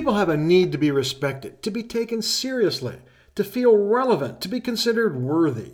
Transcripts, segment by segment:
People have a need to be respected, to be taken seriously, to feel relevant, to be considered worthy,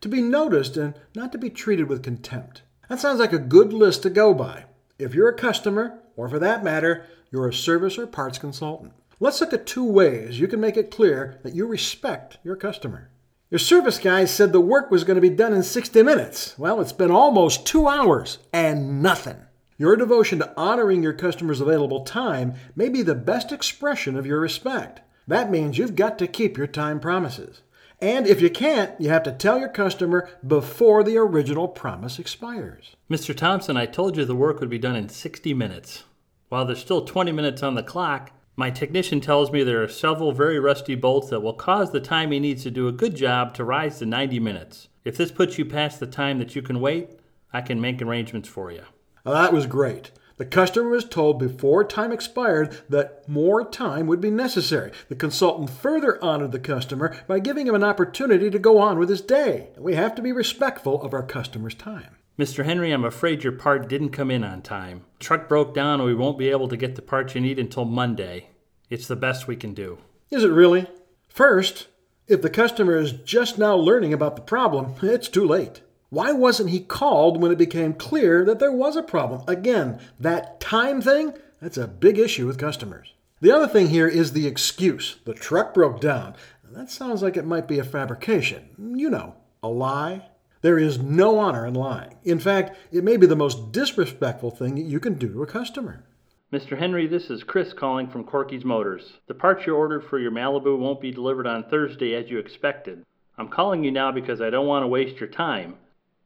to be noticed, and not to be treated with contempt. That sounds like a good list to go by if you're a customer, or for that matter, you're a service or parts consultant. Let's look at two ways you can make it clear that you respect your customer. Your service guy said the work was going to be done in 60 minutes. Well, it's been almost two hours and nothing. Your devotion to honoring your customer's available time may be the best expression of your respect. That means you've got to keep your time promises. And if you can't, you have to tell your customer before the original promise expires. Mr. Thompson, I told you the work would be done in 60 minutes. While there's still 20 minutes on the clock, my technician tells me there are several very rusty bolts that will cause the time he needs to do a good job to rise to 90 minutes. If this puts you past the time that you can wait, I can make arrangements for you. Well, that was great. The customer was told before time expired that more time would be necessary. The consultant further honored the customer by giving him an opportunity to go on with his day. We have to be respectful of our customer's time. Mr. Henry, I'm afraid your part didn't come in on time. Truck broke down and we won't be able to get the parts you need until Monday. It's the best we can do. Is it really? First, if the customer is just now learning about the problem, it's too late. Why wasn't he called when it became clear that there was a problem? Again, that time thing, that's a big issue with customers. The other thing here is the excuse. The truck broke down. That sounds like it might be a fabrication. You know, a lie. There is no honor in lying. In fact, it may be the most disrespectful thing you can do to a customer. Mr. Henry, this is Chris calling from Corky's Motors. The parts you ordered for your Malibu won't be delivered on Thursday as you expected. I'm calling you now because I don't want to waste your time.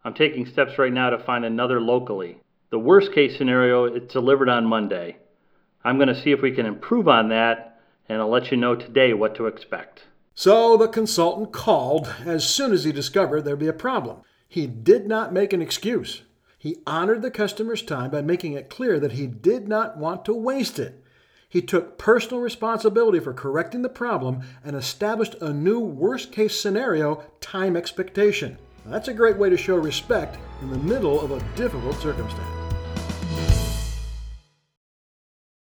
I'm taking steps right now to find another locally. The worst case scenario, it's delivered on Monday. I'm going to see if we can improve on that, and I'll let you know today what to expect. So the consultant called as soon as he discovered there'd be a problem. He did not make an excuse. He honored the customer's time by making it clear that he did not want to waste it. He took personal responsibility for correcting the problem and established a new worst case scenario time expectation. Now, that's a great way to show respect in the middle of a difficult circumstance.